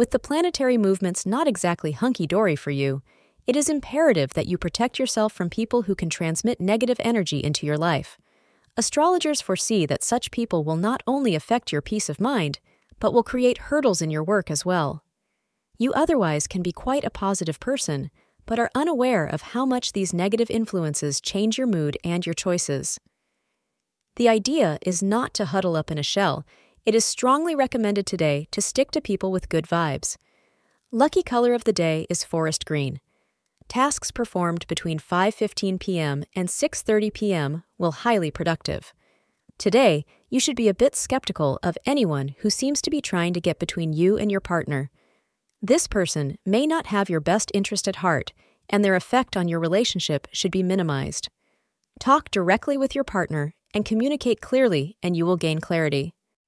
With the planetary movements not exactly hunky dory for you, it is imperative that you protect yourself from people who can transmit negative energy into your life. Astrologers foresee that such people will not only affect your peace of mind, but will create hurdles in your work as well. You otherwise can be quite a positive person, but are unaware of how much these negative influences change your mood and your choices. The idea is not to huddle up in a shell. It is strongly recommended today to stick to people with good vibes. Lucky color of the day is forest green. Tasks performed between 5:15 p.m. and 6:30 p.m. will highly productive. Today, you should be a bit skeptical of anyone who seems to be trying to get between you and your partner. This person may not have your best interest at heart, and their effect on your relationship should be minimized. Talk directly with your partner and communicate clearly, and you will gain clarity.